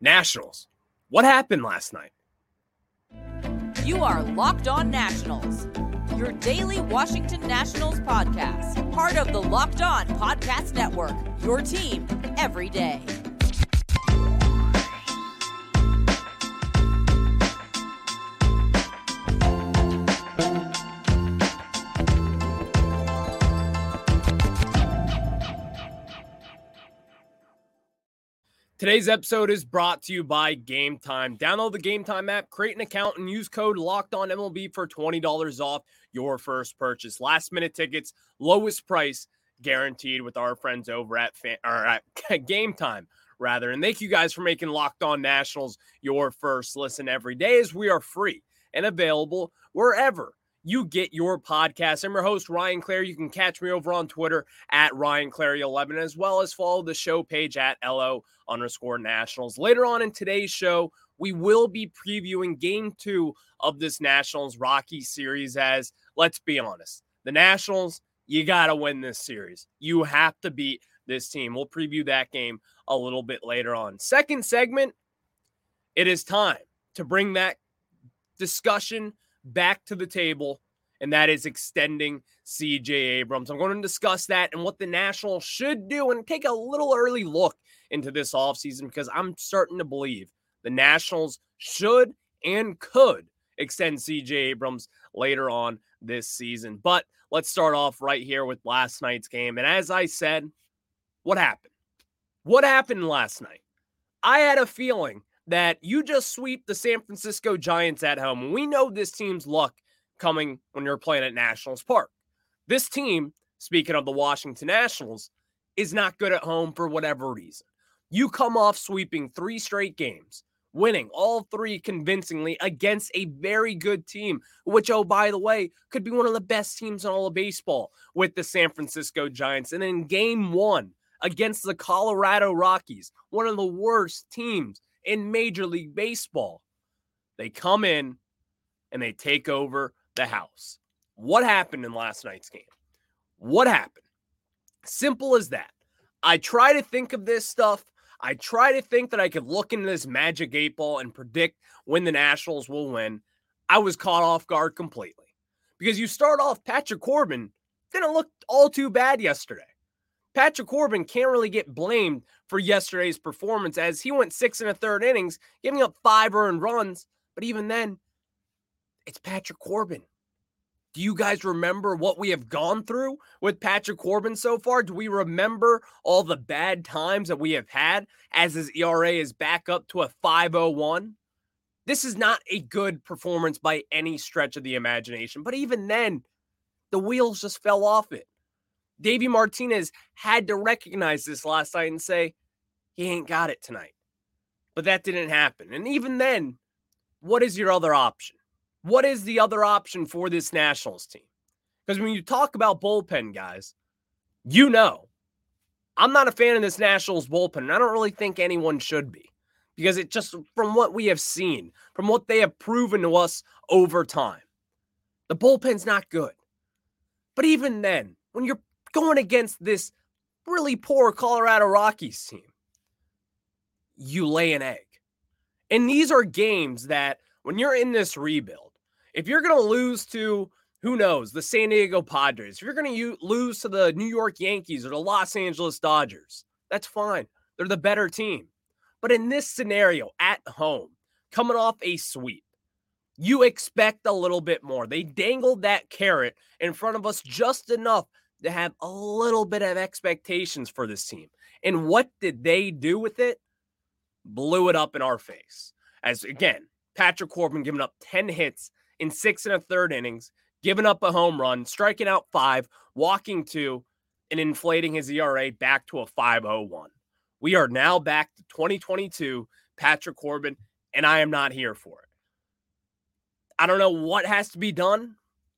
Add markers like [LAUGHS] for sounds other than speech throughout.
Nationals. What happened last night? You are Locked On Nationals, your daily Washington Nationals podcast, part of the Locked On Podcast Network, your team every day. Today's episode is brought to you by Gametime. Download the Gametime app, create an account, and use code Locked On MLB for twenty dollars off your first purchase. Last minute tickets, lowest price guaranteed with our friends over at fan, or at [LAUGHS] Gametime rather. And thank you guys for making Locked On Nationals your first listen every day, as we are free and available wherever you get your podcast. I'm your host, Ryan Clary. You can catch me over on Twitter at Ryan Clary11, as well as follow the show page at LO underscore nationals. Later on in today's show, we will be previewing game two of this Nationals Rocky series. As let's be honest, the Nationals, you got to win this series. You have to beat this team. We'll preview that game a little bit later on. Second segment, it is time to bring that discussion back to the table, and that is extending CJ Abrams. I'm going to discuss that and what the Nationals should do and take a little early look into this offseason because I'm starting to believe the Nationals should and could extend CJ Abrams later on this season. But let's start off right here with last night's game. And as I said, what happened? What happened last night? I had a feeling that you just sweep the San Francisco Giants at home. We know this team's luck coming when you're playing at Nationals Park. This team, speaking of the Washington Nationals, is not good at home for whatever reason. You come off sweeping three straight games, winning all three convincingly against a very good team, which, oh, by the way, could be one of the best teams in all of baseball with the San Francisco Giants. And in game one against the Colorado Rockies, one of the worst teams in Major League Baseball. They come in and they take over the house. What happened in last night's game? What happened? Simple as that. I try to think of this stuff. I try to think that I could look into this magic eight ball and predict when the Nationals will win. I was caught off guard completely because you start off Patrick Corbin didn't look all too bad yesterday. Patrick Corbin can't really get blamed for yesterday's performance as he went six and a third innings, giving up five earned runs. But even then, it's Patrick Corbin. Do you guys remember what we have gone through with Patrick Corbin so far? Do we remember all the bad times that we have had as his ERA is back up to a 501? This is not a good performance by any stretch of the imagination. But even then, the wheels just fell off it. Davey Martinez had to recognize this last night and say, he ain't got it tonight. But that didn't happen. And even then, what is your other option? What is the other option for this Nationals team? Because when you talk about bullpen guys, you know, I'm not a fan of this Nationals bullpen, and I don't really think anyone should be. Because it just, from what we have seen, from what they have proven to us over time, the bullpen's not good. But even then, when you're going against this really poor Colorado Rockies team, you lay an egg. And these are games that when you're in this rebuild, if you're going to lose to who knows, the San Diego Padres, if you're going to lose to the New York Yankees or the Los Angeles Dodgers, that's fine. They're the better team. But in this scenario, at home, coming off a sweep, you expect a little bit more. They dangled that carrot in front of us just enough to have a little bit of expectations for this team. And what did they do with it? Blew it up in our face. As again, Patrick Corbin giving up 10 hits in six and a third innings, giving up a home run, striking out five, walking two, and inflating his ERA back to a 501. We are now back to 2022, Patrick Corbin, and I am not here for it. I don't know what has to be done.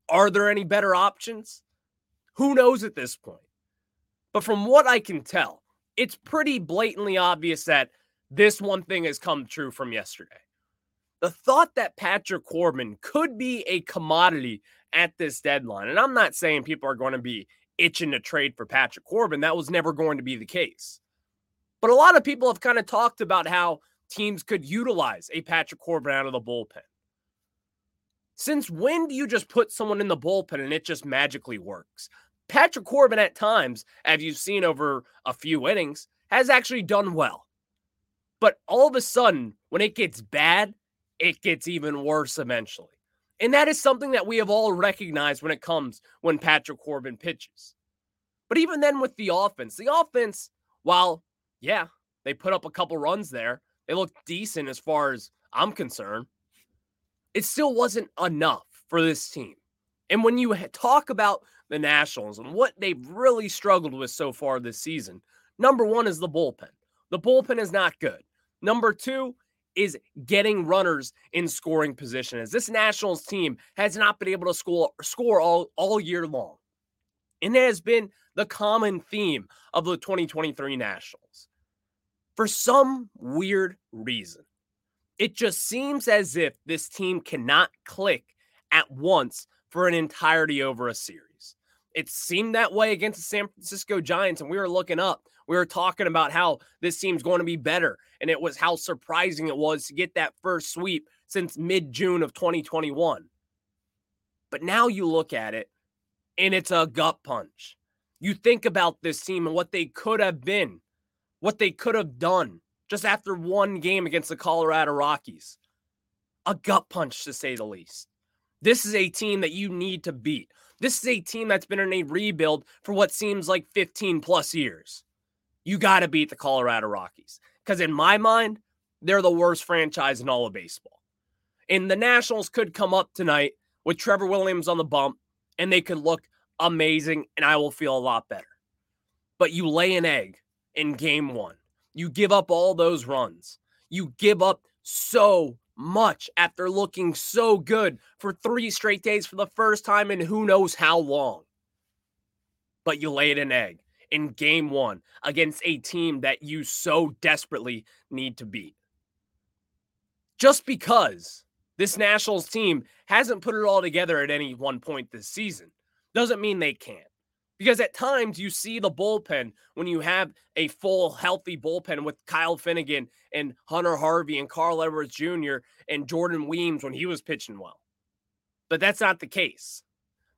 Are there any better options? Who knows at this point? But from what I can tell, it's pretty blatantly obvious that this one thing has come true from yesterday. The thought that Patrick Corbin could be a commodity at this deadline, and I'm not saying people are going to be itching to trade for Patrick Corbin, that was never going to be the case. But a lot of people have kind of talked about how teams could utilize a Patrick Corbin out of the bullpen. Since when do you just put someone in the bullpen and it just magically works? Patrick Corbin, at times, as you've seen over a few innings, has actually done well. But all of a sudden, when it gets bad, it gets even worse eventually. And that is something that we have all recognized when it comes when Patrick Corbin pitches. But even then, with the offense, the offense, while, yeah, they put up a couple runs there, they looked decent as far as I'm concerned. It still wasn't enough for this team. And when you talk about the Nationals and what they've really struggled with so far this season, number one is the bullpen. The bullpen is not good. Number two is getting runners in scoring position, as this Nationals team has not been able to score, score all, all year long. And it has been the common theme of the 2023 Nationals. For some weird reason, it just seems as if this team cannot click at once for an entirety over a series. It seemed that way against the San Francisco Giants, and we were looking up we were talking about how this team's going to be better, and it was how surprising it was to get that first sweep since mid June of 2021. But now you look at it, and it's a gut punch. You think about this team and what they could have been, what they could have done just after one game against the Colorado Rockies. A gut punch, to say the least. This is a team that you need to beat. This is a team that's been in a rebuild for what seems like 15 plus years you got to beat the Colorado Rockies. Because in my mind, they're the worst franchise in all of baseball. And the Nationals could come up tonight with Trevor Williams on the bump, and they could look amazing, and I will feel a lot better. But you lay an egg in game one. You give up all those runs. You give up so much after looking so good for three straight days for the first time in who knows how long. But you laid an egg in game one against a team that you so desperately need to beat. Just because this Nationals team hasn't put it all together at any one point this season doesn't mean they can't. Because at times you see the bullpen when you have a full, healthy bullpen with Kyle Finnegan and Hunter Harvey and Carl Edwards Jr. and Jordan Weems when he was pitching well. But that's not the case.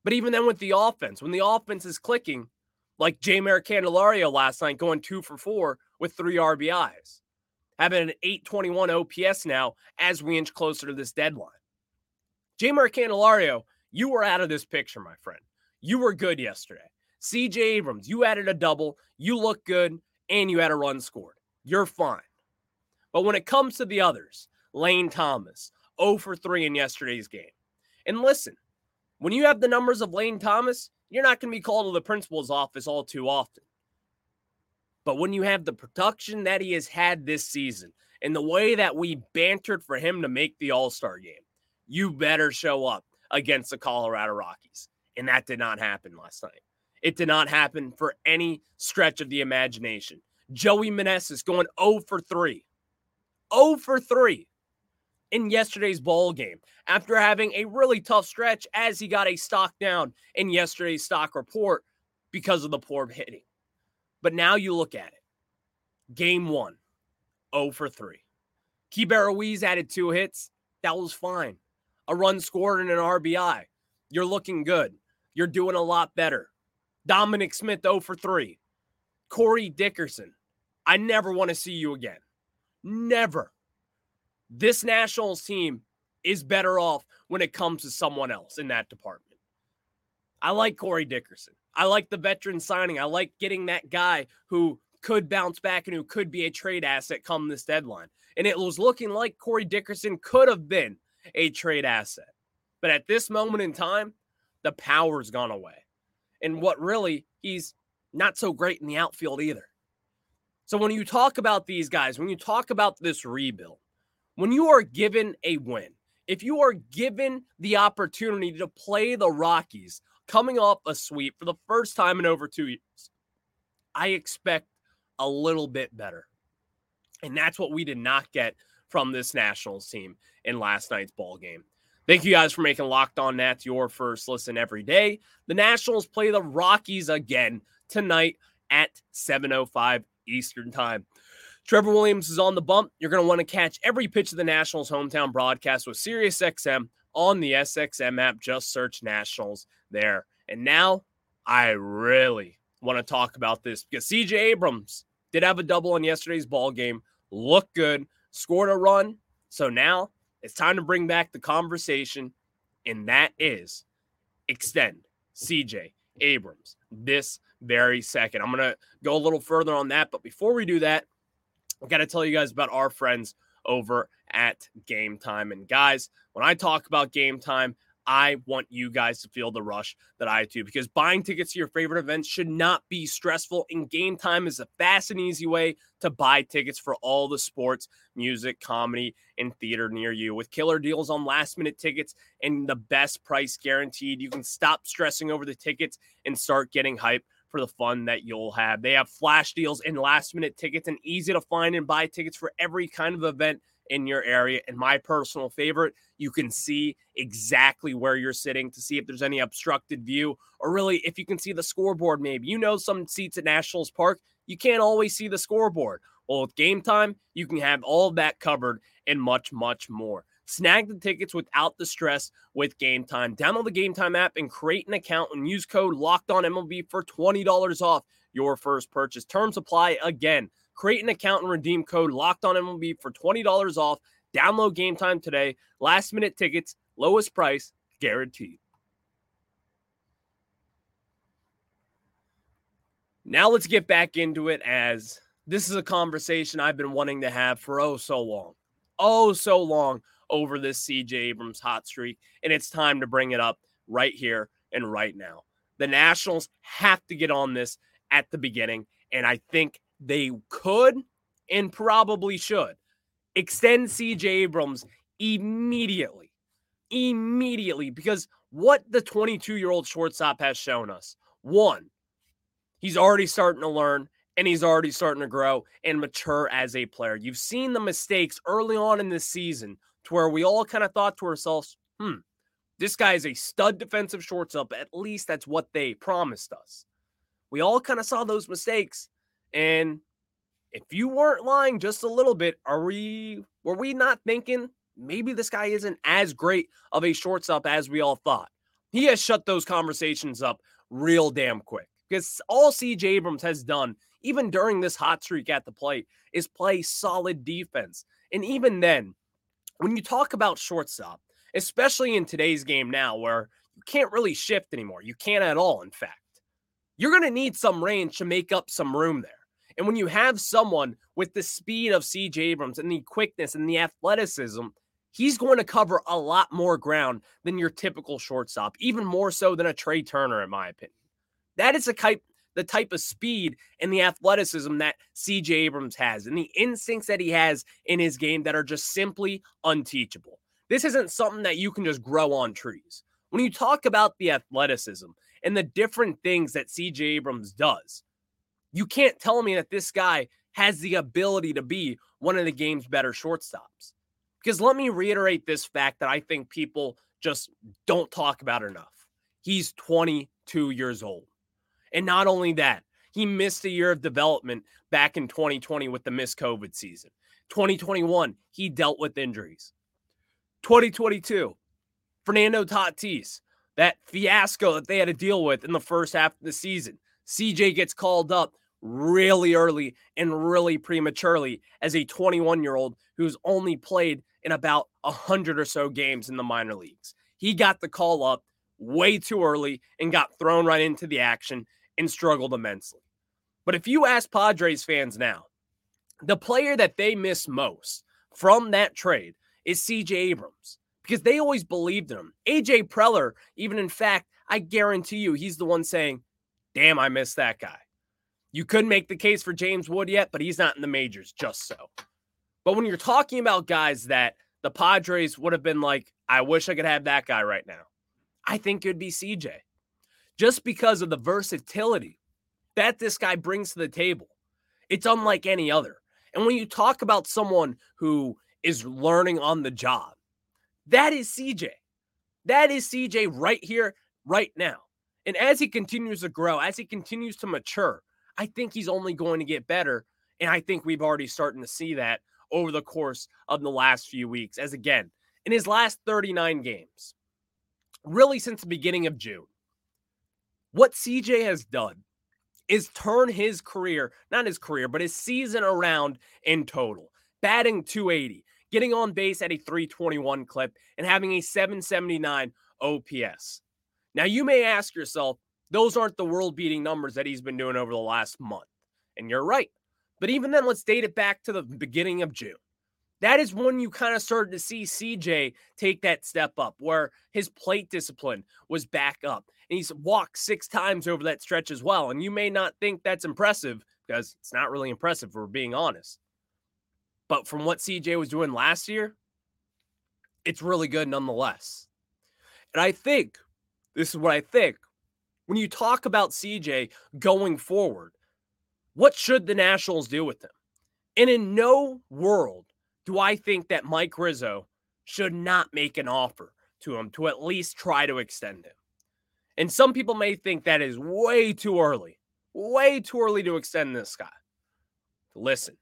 But even then, with the offense, when the offense is clicking, like Jeimer Candelario last night, going two for four with three RBIs, having an 821 OPS now as we inch closer to this deadline. Jeimer Candelario, you were out of this picture, my friend. You were good yesterday. CJ Abrams, you added a double, you look good, and you had a run scored. You're fine. But when it comes to the others, Lane Thomas, 0 for 3 in yesterday's game. And listen, when you have the numbers of Lane Thomas, you're not going to be called to the principal's office all too often. But when you have the production that he has had this season and the way that we bantered for him to make the All Star game, you better show up against the Colorado Rockies. And that did not happen last night. It did not happen for any stretch of the imagination. Joey Meneses going 0 for 3. 0 for 3 in yesterday's ball game after having a really tough stretch as he got a stock down in yesterday's stock report because of the poor hitting. But now you look at it. Game one, 0 for 3. Keibert Ruiz added two hits. That was fine. A run scored and an RBI. You're looking good. You're doing a lot better. Dominic Smith 0 for 3. Corey Dickerson. I never want to see you again. Never. This Nationals team is better off when it comes to someone else in that department. I like Corey Dickerson. I like the veteran signing. I like getting that guy who could bounce back and who could be a trade asset come this deadline. And it was looking like Corey Dickerson could have been a trade asset. But at this moment in time, the power's gone away. And what really, he's not so great in the outfield either. So when you talk about these guys, when you talk about this rebuild, when you are given a win, if you are given the opportunity to play the Rockies coming off a sweep for the first time in over two years, I expect a little bit better. And that's what we did not get from this Nationals team in last night's ball game. Thank you guys for making Locked On Nats your first listen every day. The Nationals play the Rockies again tonight at 7:05 Eastern Time. Trevor Williams is on the bump. You're going to want to catch every pitch of the Nationals hometown broadcast with SiriusXM on the SXM app. Just search Nationals there. And now I really want to talk about this because CJ Abrams did have a double in yesterday's ball game, looked good, scored a run. So now it's time to bring back the conversation, and that is extend CJ Abrams this very second. I'm going to go a little further on that. But before we do that, I got to tell you guys about our friends over at Gametime. And guys, when I talk about Gametime, I want you guys to feel the rush that I do because buying tickets to your favorite events should not be stressful. And Gametime is a fast and easy way to buy tickets for all the sports, music, comedy, and theater near you. With killer deals on last minute tickets and the best price guaranteed, you can stop stressing over the tickets and start getting hype for the fun that you'll have. They have flash deals and last minute tickets and easy to find and buy tickets for every kind of event in your area. And my personal favorite, you can see exactly where you're sitting to see if there's any obstructed view or really if you can see the scoreboard. Maybe you know some seats at Nationals Park, you can't always see the scoreboard. Well, with Gametime, you can have all of that covered and much, much more. Snag the tickets without the stress with Gametime. Download the Gametime app and create an account and use code Locked On MLB for twenty dollars off your first purchase. Terms apply again. Create an account and redeem code Locked On MLB for twenty dollars off. Download Gametime today. Last minute tickets, lowest price guaranteed. Now let's get back into it as this is a conversation I've been wanting to have for oh so long. Oh so long over this CJ Abrams hot streak. And it's time to bring it up right here and right now. The Nationals have to get on this at the beginning. And I think they could and probably should extend CJ Abrams immediately. Immediately. Because what the 22 year old shortstop has shown us one, he's already starting to learn and he's already starting to grow and mature as a player. You've seen the mistakes early on in this season to where we all kind of thought to ourselves, hmm, this guy is a stud defensive shortstop. At least that's what they promised us. We all kind of saw those mistakes. And if you weren't lying just a little bit, are we were we not thinking maybe this guy isn't as great of a shortstop as we all thought? He has shut those conversations up real damn quick because all CJ Abrams has done, even during this hot streak at the plate, is play solid defense. And even then, when you talk about shortstop, especially in today's game now where you can't really shift anymore, you can't at all, in fact, you're going to need some range to make up some room there. And when you have someone with the speed of CJ Abrams and the quickness and the athleticism, he's going to cover a lot more ground than your typical shortstop, even more so than a Trea Turner, in my opinion. That is a type the type of speed and the athleticism that CJ Abrams has and the instincts that he has in his game that are just simply unteachable. This isn't something that you can just grow on trees. When you talk about the athleticism and the different things that CJ Abrams does, you can't tell me that this guy has the ability to be one of the game's better shortstops. Because let me reiterate this fact that I think people just don't talk about enough. He's 22 years old. And not only that, he missed a year of development back in 2020 with the missed COVID season. 2021, he dealt with injuries. 2022, Fernando Tatis, that fiasco that they had to deal with in the first half of the season. CJ gets called up really early and really prematurely as a 21 year old who's only played in about 100 or so games in the minor leagues. He got the call up way too early and got thrown right into the action and struggled immensely. But if you ask Padres fans now, the player that they miss most from that trade is CJ Abrams because they always believed in him. AJ Preller, even in fact, I guarantee you, he's the one saying, Damn, I miss that guy. You could make the case for James Wood yet, but he's not in the majors, just so. But when you're talking about guys that the Padres would have been like, I wish I could have that guy right now, I think it would be CJ just because of the versatility that this guy brings to the table. It's unlike any other. And when you talk about someone who is learning on the job, that is CJ. That is CJ right here, right now. And as he continues to grow, as he continues to mature, I think he's only going to get better. And I think we've already starting to see that over the course of the last few weeks. As again, in his last 39 games, really since the beginning of June, what CJ has done is turn his career, not his career, but his season around in total. Batting 280, getting on base at a 321 clip, and having a 779 OPS. Now, you may ask yourself, those aren't the world beating numbers that he's been doing over the last month. And you're right. But even then, let's date it back to the beginning of June. That is when you kind of started to see CJ take that step up where his plate discipline was back up. And he's walked six times over that stretch as well. And you may not think that's impressive because it's not really impressive, if we're being honest. But from what CJ was doing last year, it's really good nonetheless. And I think this is what I think when you talk about CJ going forward, what should the Nationals do with him? And in no world do I think that Mike Rizzo should not make an offer to him to at least try to extend him. And some people may think that is way too early, way too early to extend this guy. Listen,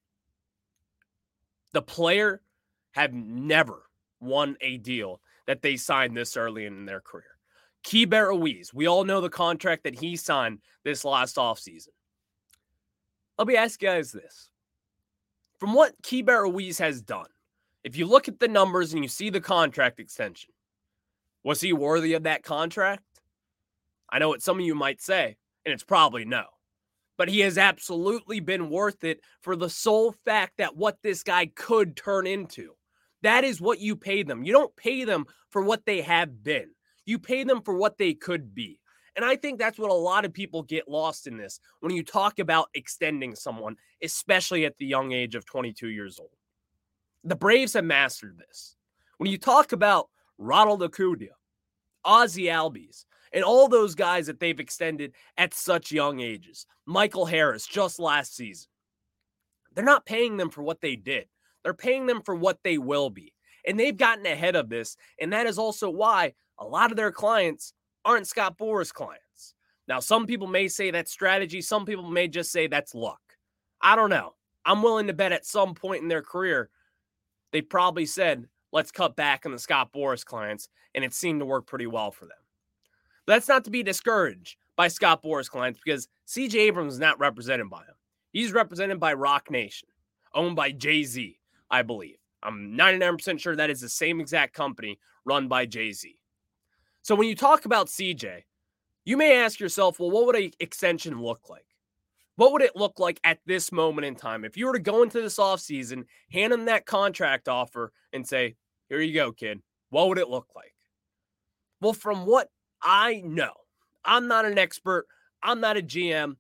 the player have never won a deal that they signed this early in their career. Keibert Ruiz, we all know the contract that he signed this last offseason. Let me ask you guys this. From what Keibert Ruiz has done, if you look at the numbers and you see the contract extension, was he worthy of that contract? I know what some of you might say, and it's probably no. But he has absolutely been worth it for the sole fact that what this guy could turn into. That is what you pay them. You don't pay them for what they have been. You pay them for what they could be. And I think that's what a lot of people get lost in this when you talk about extending someone, especially at the young age of 22 years old. The Braves have mastered this. When you talk about Ronald Acuna, Ozzie Albies, and all those guys that they've extended at such young ages, Michael Harris just last season, they're not paying them for what they did. They're paying them for what they will be. And they've gotten ahead of this. And that is also why a lot of their clients aren't Scott Boras clients. Now, some people may say that's strategy. Some people may just say that's luck. I don't know. I'm willing to bet at some point in their career, they probably said, let's cut back on the Scott Boras clients. And it seemed to work pretty well for them. But that's not to be discouraged by Scott Boras clients because CJ Abrams is not represented by him. He's represented by Roc Nation, owned by Jay Z, I believe. I'm 99% sure that is the same exact company run by Jay Z. So when you talk about CJ, you may ask yourself, well, what would an extension look like? What would it look like at this moment in time? If you were to go into this offseason, hand him that contract offer and say, here you go, kid, what would it look like? Well, from what I know, I'm not an expert, I'm not a GM.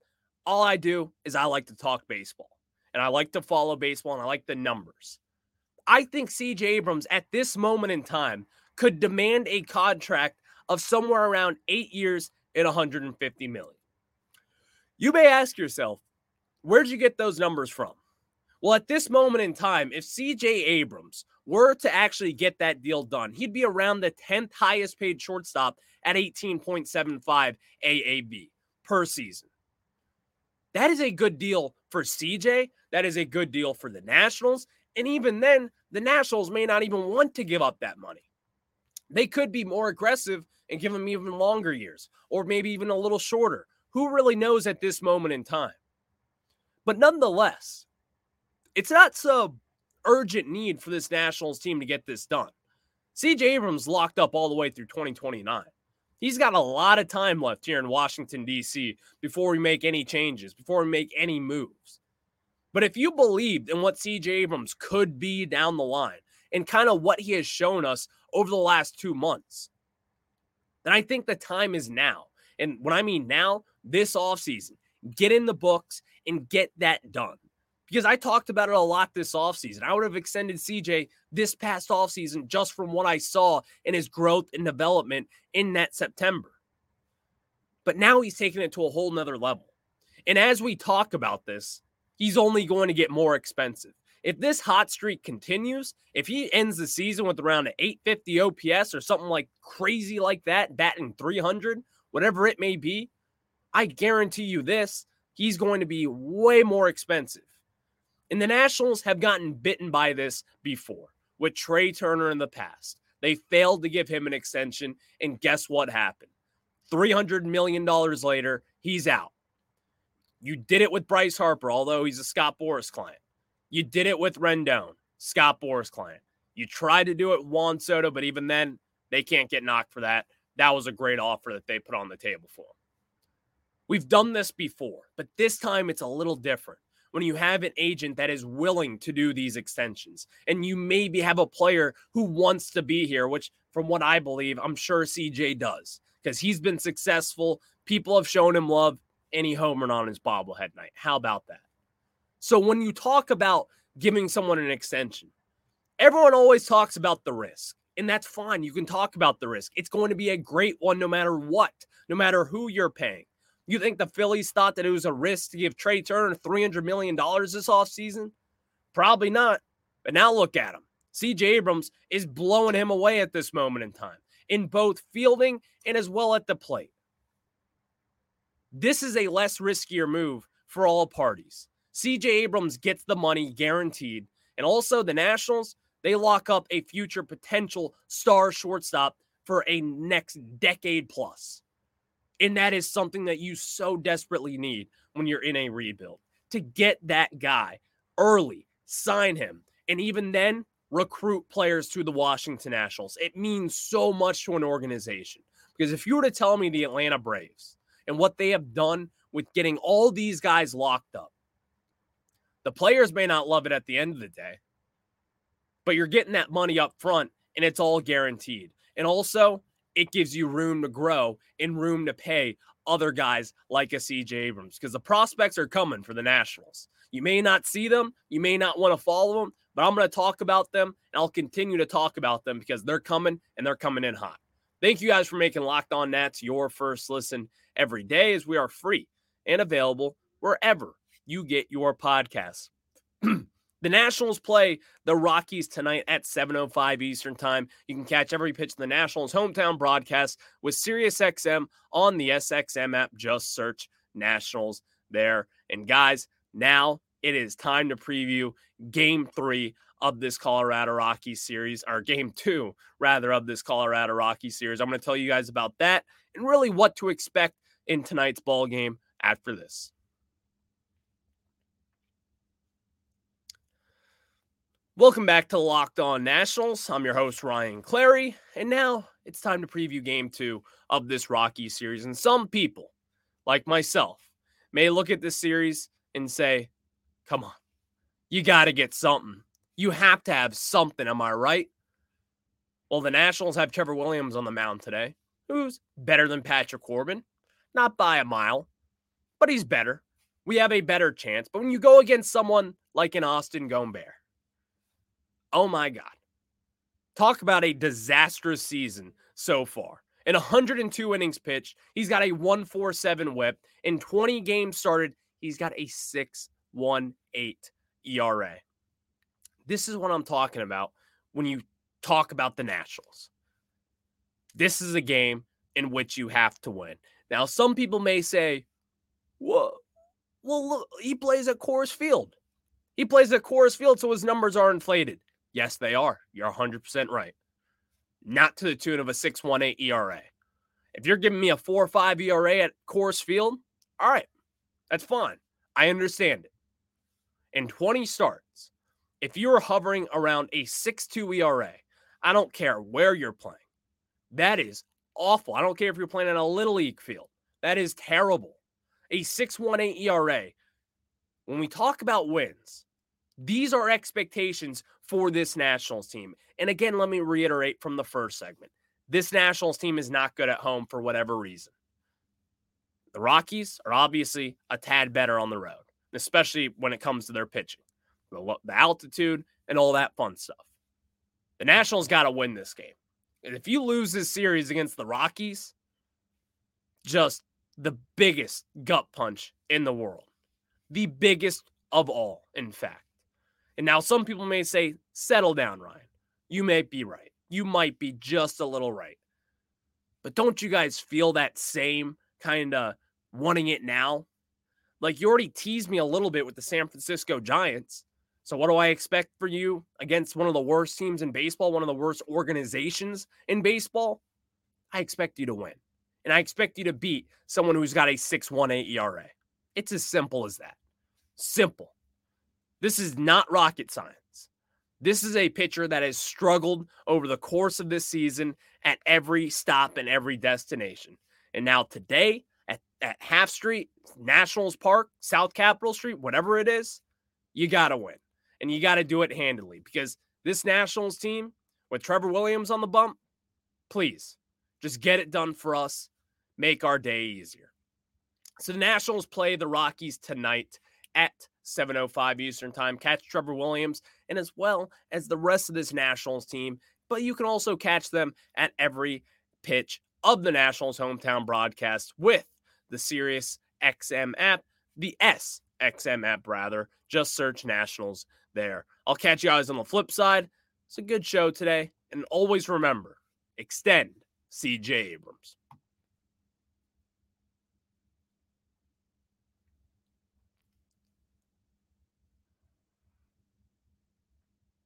All I do is I like to talk baseball and I like to follow baseball and I like the numbers. I think CJ Abrams at this moment in time could demand a contract of somewhere around eight years and 150 million. You may ask yourself, where'd you get those numbers from? Well, at this moment in time, if CJ Abrams were to actually get that deal done, he'd be around the 10th highest paid shortstop at 18.75 AAV per season. That is a good deal for CJ. That is a good deal for the Nationals. And even then, the Nationals may not even want to give up that money. They could be more aggressive and give him even longer years, or maybe even a little shorter. Who really knows at this moment in time? But nonetheless, it's not so urgent need for this Nationals team to get this done. CJ Abrams locked up all the way through 2029. He's got a lot of time left here in Washington, D.C. before we make any changes, before we make any moves. But if you believed in what CJ Abrams could be down the line and kind of what he has shown us over the last two months, then I think the time is now. And when I mean now, this offseason, get in the books and get that done. Because I talked about it a lot this offseason. I would have extended CJ this past offseason just from what I saw in his growth and development in that September. But now he's taking it to a whole nother level. And as we talk about this, he's only going to get more expensive. If this hot streak continues, if he ends the season with around an 850 OPS or something like crazy like that, batting 300, whatever it may be, I guarantee you this, he's going to be way more expensive. And the Nationals have gotten bitten by this before with Trea Turner in the past. They failed to give him an extension, and guess what happened? $300 million later, he's out. You did it with Bryce Harper, although he's a Scott Boras client. You did it with Rendon, Scott Boras client. You tried to do it Juan Soto, but even then, they can't get knocked for that. That was a great offer that they put on the table for him. We've done this before, but this time it's a little different when you have an agent that is willing to do these extensions and you maybe have a player who wants to be here, which from what I believe, I'm sure CJ does because he's been successful. People have shown him love and he homered on his bobblehead night. How about that? So when you talk about giving someone an extension, everyone always talks about the risk. And that's fine. You can talk about the risk. It's going to be a great one no matter what, no matter who you're paying. You think the Phillies thought that it was a risk to give Trea Turner $300 million this offseason? Probably not. But now look at him. CJ Abrams is blowing him away at this moment in time in both fielding and as well at the plate. This is a less riskier move for all parties. CJ Abrams gets the money guaranteed. And also, the Nationals, they lock up a future potential star shortstop for a next decade plus. And that is something that you so desperately need when you're in a rebuild to get that guy early, sign him, and even then recruit players to the Washington Nationals. It means so much to an organization. Because if you were to tell me the Atlanta Braves and what they have done with getting all these guys locked up, the players may not love it at the end of the day, but you're getting that money up front and it's all guaranteed. And also, it gives you room to grow and room to pay other guys like a CJ Abrams because the prospects are coming for the Nationals. You may not see them, you may not want to follow them, but I'm going to talk about them and I'll continue to talk about them because they're coming and they're coming in hot. Thank you guys for making Locked On Nats your first listen every day as we are free and available wherever you get your podcasts. [CLEARS THROAT] The Nationals play the Rockies tonight at 7:05 Eastern Time. You can catch every pitch of the Nationals hometown broadcast with SiriusXM on the SXM app. Just search Nationals there. And guys, now it is time to preview game 3 of this Colorado Rockies series, or game 2 rather of this Colorado Rockies series. I'm going to tell you guys about that and really what to expect in tonight's ball game after this. Welcome back to Locked On Nationals. I'm your host, Ryan Clary. And now it's time to preview game two of this Rocky series. And some people, like myself, may look at this series and say, come on, you got to get something. You have to have something. Am I right? Well, the Nationals have Trevor Williams on the mound today, who's better than Patrick Corbin. Not by a mile, but he's better. We have a better chance. But when you go against someone like an Austin Gomber, Oh my God. Talk about a disastrous season so far. In 102 innings pitched, he's got a 147 whip. In 20 games started, he's got a 618 ERA. This is what I'm talking about when you talk about the Nationals. This is a game in which you have to win. Now, some people may say, well, well, look, he plays at Coors Field. He plays at Coors Field, so his numbers are inflated. Yes, they are. You're 100% right. Not to the tune of a 618 ERA. If you're giving me a 4 5 ERA at Coors Field, all right, that's fine. I understand it. In 20 starts, if you're hovering around a 6 2 ERA, I don't care where you're playing. That is awful. I don't care if you're playing in a little league field. That is terrible. A 618 ERA. When we talk about wins, these are expectations for this Nationals team. And again, let me reiterate from the first segment this Nationals team is not good at home for whatever reason. The Rockies are obviously a tad better on the road, especially when it comes to their pitching, the, the altitude, and all that fun stuff. The Nationals got to win this game. And if you lose this series against the Rockies, just the biggest gut punch in the world. The biggest of all, in fact. And now some people may say, settle down, Ryan. You may be right. You might be just a little right. But don't you guys feel that same kind of wanting it now? Like you already teased me a little bit with the San Francisco Giants. So, what do I expect for you against one of the worst teams in baseball, one of the worst organizations in baseball? I expect you to win. And I expect you to beat someone who's got a 6.18 ERA. It's as simple as that. Simple. This is not rocket science. This is a pitcher that has struggled over the course of this season at every stop and every destination. And now today at, at Half Street, Nationals Park, South Capitol Street, whatever it is, you got to win. And you got to do it handily because this Nationals team with Trevor Williams on the bump, please just get it done for us. Make our day easier. So the Nationals play the Rockies tonight at 7:05 Eastern Time. Catch Trevor Williams and as well as the rest of this Nationals team, but you can also catch them at every pitch of the Nationals hometown broadcast with the Sirius XM app, the SXM app rather. Just search Nationals there. I'll catch you guys on the flip side. It's a good show today, and always remember, extend CJ Abrams.